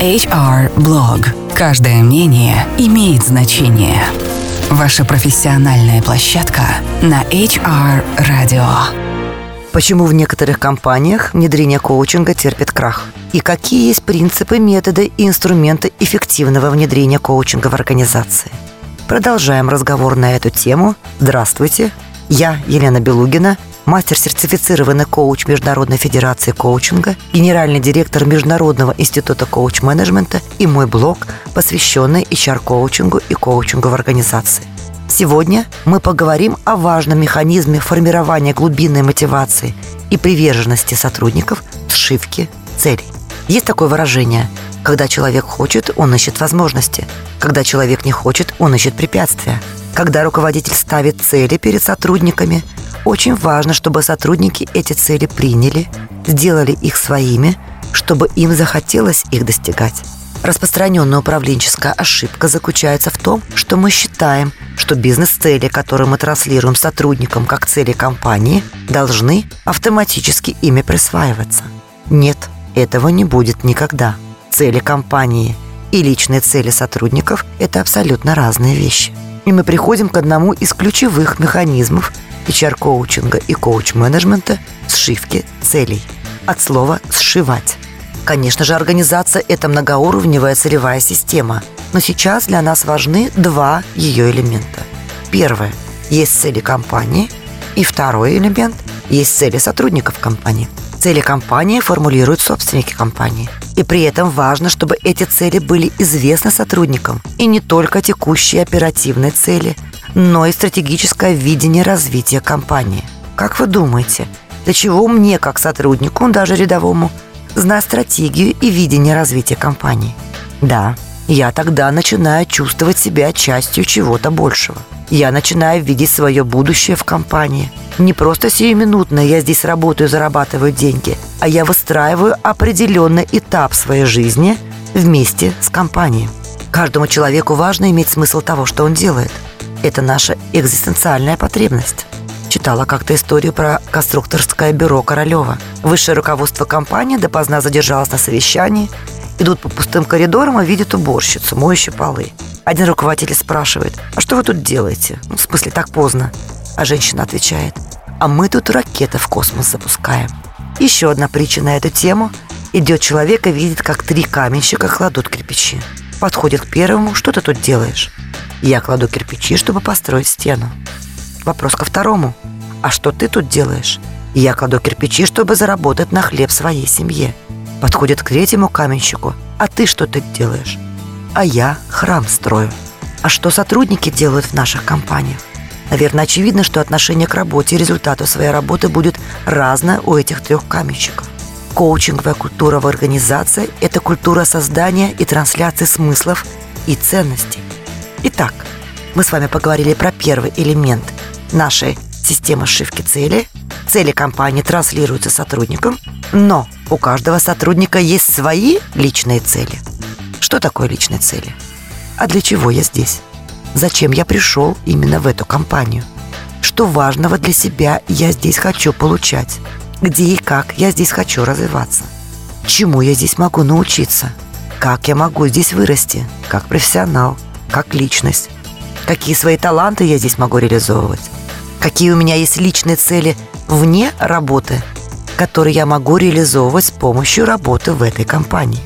HR Blog. Каждое мнение имеет значение. Ваша профессиональная площадка на HR Radio. Почему в некоторых компаниях внедрение коучинга терпит крах? И какие есть принципы, методы и инструменты эффективного внедрения коучинга в организации? Продолжаем разговор на эту тему. Здравствуйте, я Елена Белугина, мастер-сертифицированный коуч Международной Федерации коучинга, генеральный директор Международного института коуч-менеджмента и мой блог, посвященный HR-коучингу и коучингу в организации. Сегодня мы поговорим о важном механизме формирования глубинной мотивации и приверженности сотрудников сшивки целей. Есть такое выражение «когда человек хочет, он ищет возможности», «когда человек не хочет, он ищет препятствия», когда руководитель ставит цели перед сотрудниками, очень важно, чтобы сотрудники эти цели приняли, сделали их своими, чтобы им захотелось их достигать. Распространенная управленческая ошибка заключается в том, что мы считаем, что бизнес-цели, которые мы транслируем сотрудникам как цели компании, должны автоматически ими присваиваться. Нет, этого не будет никогда. Цели компании и личные цели сотрудников – это абсолютно разные вещи – и мы приходим к одному из ключевых механизмов HR-коучинга и коуч-менеджмента – сшивки целей. От слова «сшивать». Конечно же, организация – это многоуровневая целевая система, но сейчас для нас важны два ее элемента. Первое – есть цели компании, и второй элемент – есть цели сотрудников компании – Цели компании формулируют собственники компании. И при этом важно, чтобы эти цели были известны сотрудникам. И не только текущие оперативные цели, но и стратегическое видение развития компании. Как вы думаете, для чего мне, как сотруднику, даже рядовому, знать стратегию и видение развития компании? Да, я тогда начинаю чувствовать себя частью чего-то большего. Я начинаю видеть свое будущее в компании – не просто сиюминутно я здесь работаю, зарабатываю деньги, а я выстраиваю определенный этап своей жизни вместе с компанией. Каждому человеку важно иметь смысл того, что он делает. Это наша экзистенциальная потребность. Читала как-то историю про конструкторское бюро Королева. Высшее руководство компании допоздна задержалось на совещании, идут по пустым коридорам и видят уборщицу, моющую полы. Один руководитель спрашивает, а что вы тут делаете? Ну, в смысле, так поздно. А женщина отвечает, а мы тут ракеты в космос запускаем. Еще одна притча на эту тему. Идет человек и видит, как три каменщика кладут кирпичи. Подходит к первому, что ты тут делаешь? Я кладу кирпичи, чтобы построить стену. Вопрос ко второму. А что ты тут делаешь? Я кладу кирпичи, чтобы заработать на хлеб своей семье. Подходит к третьему каменщику. А ты что тут делаешь? А я храм строю. А что сотрудники делают в наших компаниях? Наверное, очевидно, что отношение к работе и результату своей работы будет разное у этих трех каменщиков. Коучинговая культура в организации – это культура создания и трансляции смыслов и ценностей. Итак, мы с вами поговорили про первый элемент нашей системы сшивки цели. Цели компании транслируются сотрудникам, но у каждого сотрудника есть свои личные цели. Что такое личные цели? А для чего я здесь? зачем я пришел именно в эту компанию. Что важного для себя я здесь хочу получать. Где и как я здесь хочу развиваться. Чему я здесь могу научиться. Как я могу здесь вырасти. Как профессионал. Как личность. Какие свои таланты я здесь могу реализовывать. Какие у меня есть личные цели вне работы, которые я могу реализовывать с помощью работы в этой компании.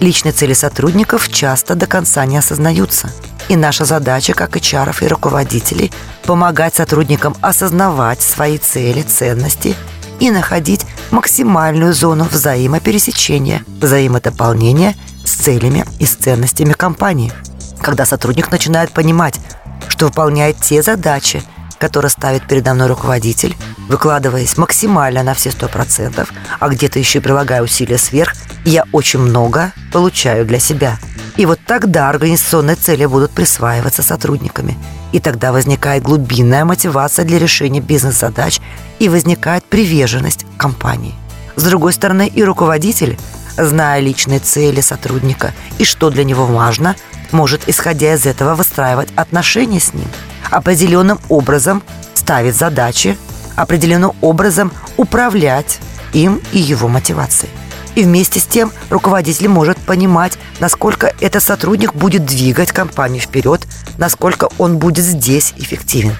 Личные цели сотрудников часто до конца не осознаются – и наша задача, как HR и руководителей, помогать сотрудникам осознавать свои цели, ценности и находить максимальную зону взаимопересечения, взаимодополнения с целями и с ценностями компании. Когда сотрудник начинает понимать, что выполняет те задачи, которые ставит передо мной руководитель, выкладываясь максимально на все сто процентов, а где-то еще прилагая усилия сверх, я очень много получаю для себя – и вот тогда организационные цели будут присваиваться сотрудниками. И тогда возникает глубинная мотивация для решения бизнес-задач и возникает приверженность компании. С другой стороны, и руководитель, зная личные цели сотрудника и что для него важно, может, исходя из этого, выстраивать отношения с ним, определенным образом ставить задачи, определенным образом управлять им и его мотивацией. И вместе с тем руководитель может понимать, насколько этот сотрудник будет двигать компанию вперед, насколько он будет здесь эффективен.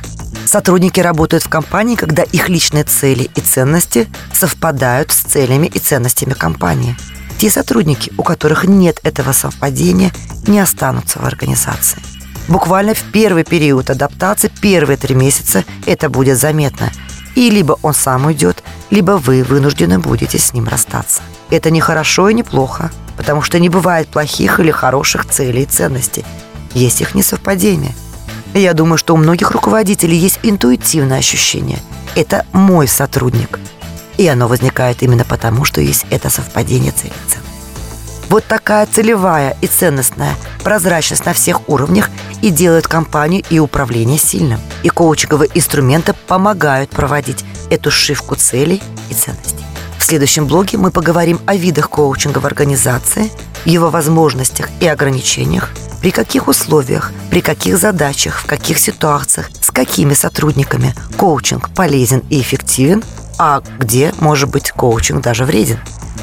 Сотрудники работают в компании, когда их личные цели и ценности совпадают с целями и ценностями компании. Те сотрудники, у которых нет этого совпадения, не останутся в организации. Буквально в первый период адаптации, первые три месяца, это будет заметно. И либо он сам уйдет, либо вы вынуждены будете с ним расстаться. Это не хорошо и не плохо, потому что не бывает плохих или хороших целей и ценностей. Есть их несовпадения – я думаю, что у многих руководителей есть интуитивное ощущение. Это мой сотрудник. И оно возникает именно потому, что есть это совпадение целей цен. Вот такая целевая и ценностная прозрачность на всех уровнях и делает компанию и управление сильным. И коучинговые инструменты помогают проводить эту шивку целей и ценностей. В следующем блоге мы поговорим о видах коучинга в организации, его возможностях и ограничениях, при каких условиях, при каких задачах, в каких ситуациях, с какими сотрудниками коучинг полезен и эффективен, а где, может быть, коучинг даже вреден.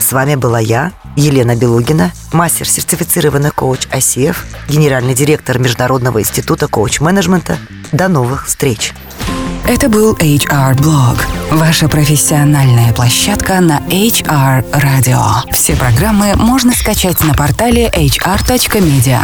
С вами была я, Елена Белугина, мастер-сертифицированный коуч ICF, генеральный директор Международного института коуч-менеджмента. До новых встреч! Это был HR Blog, ваша профессиональная площадка на HR Radio. Все программы можно скачать на портале hr.media.